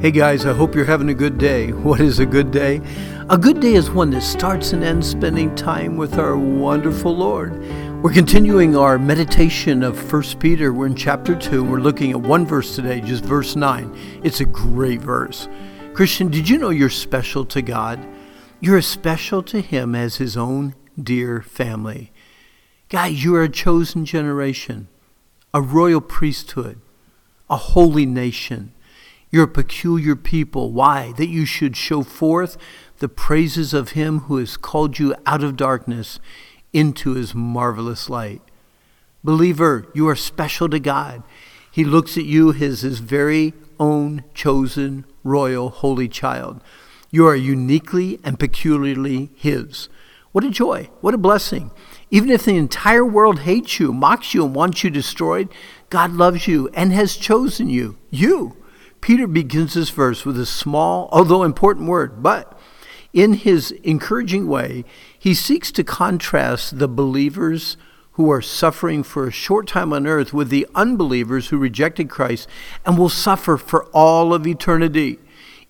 Hey guys, I hope you're having a good day. What is a good day? A good day is one that starts and ends spending time with our wonderful Lord. We're continuing our meditation of 1 Peter. We're in chapter 2. We're looking at one verse today, just verse 9. It's a great verse. Christian, did you know you're special to God? You're as special to Him as His own dear family. Guys, you are a chosen generation, a royal priesthood, a holy nation you're peculiar people. Why? That you should show forth the praises of him who has called you out of darkness into his marvelous light. Believer, you are special to God. He looks at you as his very own chosen, royal, holy child. You are uniquely and peculiarly his. What a joy. What a blessing. Even if the entire world hates you, mocks you, and wants you destroyed, God loves you and has chosen you. You. Peter begins this verse with a small, although important word, but in his encouraging way, he seeks to contrast the believers who are suffering for a short time on earth with the unbelievers who rejected Christ and will suffer for all of eternity.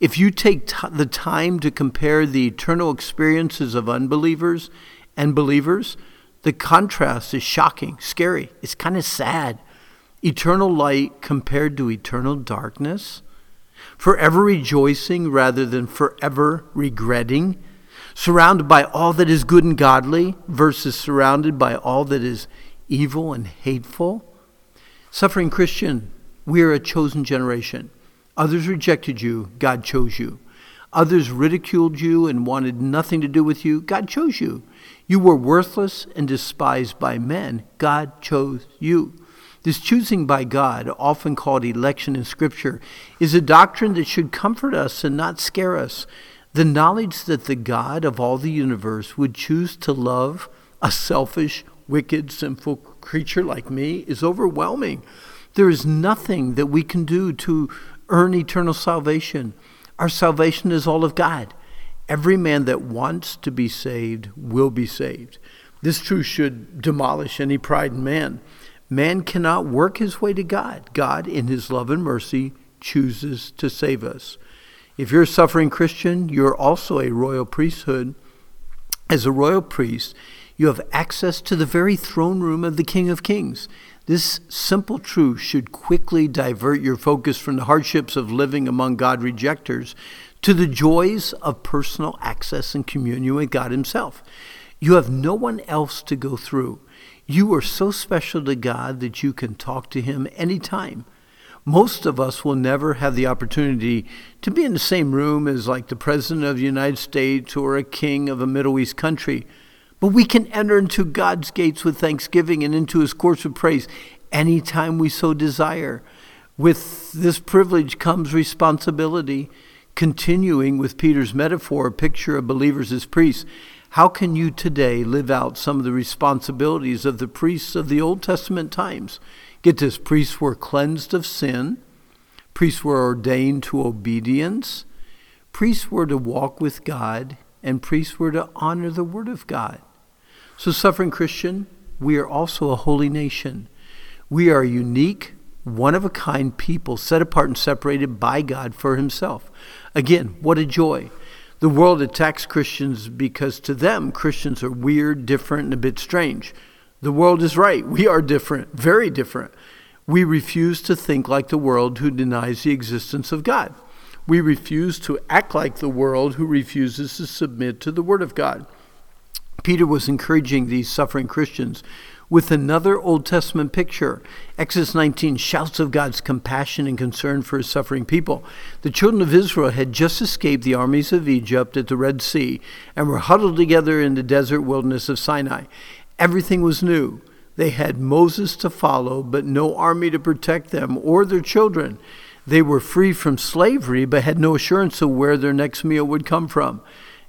If you take t- the time to compare the eternal experiences of unbelievers and believers, the contrast is shocking, scary. It's kind of sad eternal light compared to eternal darkness, forever rejoicing rather than forever regretting, surrounded by all that is good and godly versus surrounded by all that is evil and hateful. Suffering Christian, we are a chosen generation. Others rejected you, God chose you. Others ridiculed you and wanted nothing to do with you, God chose you. You were worthless and despised by men, God chose you. This choosing by God, often called election in Scripture, is a doctrine that should comfort us and not scare us. The knowledge that the God of all the universe would choose to love a selfish, wicked, sinful creature like me is overwhelming. There is nothing that we can do to earn eternal salvation. Our salvation is all of God. Every man that wants to be saved will be saved. This truth should demolish any pride in man. Man cannot work his way to God. God, in his love and mercy, chooses to save us. If you're a suffering Christian, you're also a royal priesthood. As a royal priest, you have access to the very throne room of the King of Kings. This simple truth should quickly divert your focus from the hardships of living among God rejectors to the joys of personal access and communion with God Himself. You have no one else to go through. You are so special to God that you can talk to Him anytime. Most of us will never have the opportunity to be in the same room as, like, the President of the United States or a king of a Middle East country. But we can enter into God's gates with thanksgiving and into His courts with praise anytime we so desire. With this privilege comes responsibility. Continuing with Peter's metaphor, a picture of believers as priests, how can you today live out some of the responsibilities of the priests of the Old Testament times? Get this priests were cleansed of sin, priests were ordained to obedience, priests were to walk with God, and priests were to honor the Word of God. So, suffering Christian, we are also a holy nation. We are unique, one of a kind people set apart and separated by God for Himself. Again, what a joy. The world attacks Christians because to them, Christians are weird, different, and a bit strange. The world is right. We are different, very different. We refuse to think like the world who denies the existence of God. We refuse to act like the world who refuses to submit to the Word of God. Peter was encouraging these suffering Christians with another Old Testament picture. Exodus 19 shouts of God's compassion and concern for his suffering people. The children of Israel had just escaped the armies of Egypt at the Red Sea and were huddled together in the desert wilderness of Sinai. Everything was new. They had Moses to follow, but no army to protect them or their children. They were free from slavery, but had no assurance of where their next meal would come from.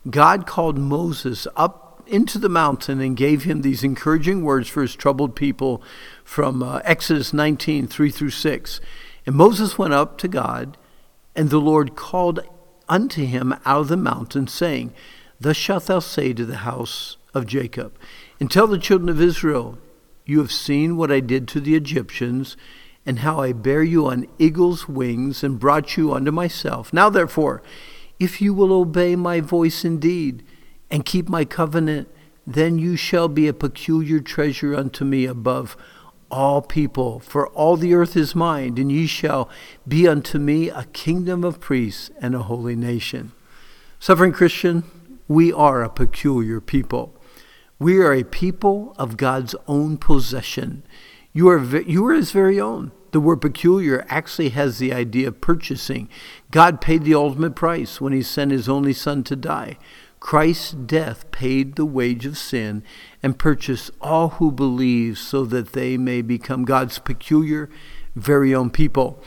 God called Moses up into the mountain and gave him these encouraging words for his troubled people from uh, Exodus 19, 3 through 6. And Moses went up to God, and the Lord called unto him out of the mountain, saying, Thus shalt thou say to the house of Jacob, and tell the children of Israel, You have seen what I did to the Egyptians, and how I bare you on eagle's wings and brought you unto myself. Now, therefore, if you will obey my voice indeed and keep my covenant, then you shall be a peculiar treasure unto me above all people, for all the earth is mine, and ye shall be unto me a kingdom of priests and a holy nation. Suffering Christian, we are a peculiar people. We are a people of God's own possession. You are, you are his very own. The word peculiar actually has the idea of purchasing. God paid the ultimate price when he sent his only son to die. Christ's death paid the wage of sin and purchased all who believe so that they may become God's peculiar, very own people.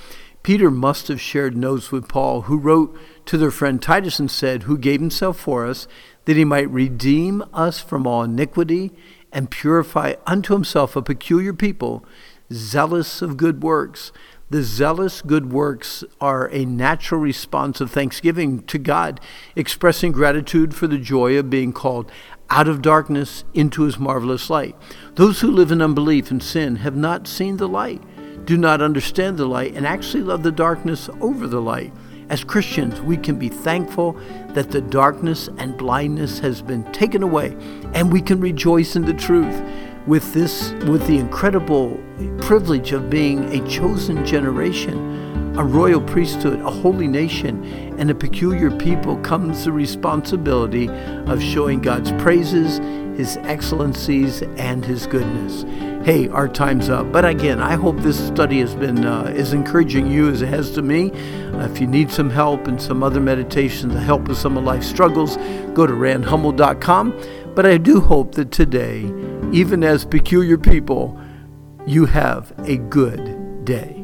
Peter must have shared notes with Paul, who wrote to their friend Titus and said, Who gave himself for us, that he might redeem us from all iniquity and purify unto himself a peculiar people, zealous of good works. The zealous good works are a natural response of thanksgiving to God, expressing gratitude for the joy of being called out of darkness into his marvelous light. Those who live in unbelief and sin have not seen the light, do not understand the light, and actually love the darkness over the light. As Christians, we can be thankful that the darkness and blindness has been taken away, and we can rejoice in the truth with this with the incredible privilege of being a chosen generation a royal priesthood a holy nation and a peculiar people comes the responsibility of showing God's praises his excellencies and his goodness. Hey our time's up. But again I hope this study has been uh, as encouraging you as it has to me. Uh, if you need some help and some other meditations to help with some of life's struggles go to randhummel.com but I do hope that today even as peculiar people, you have a good day.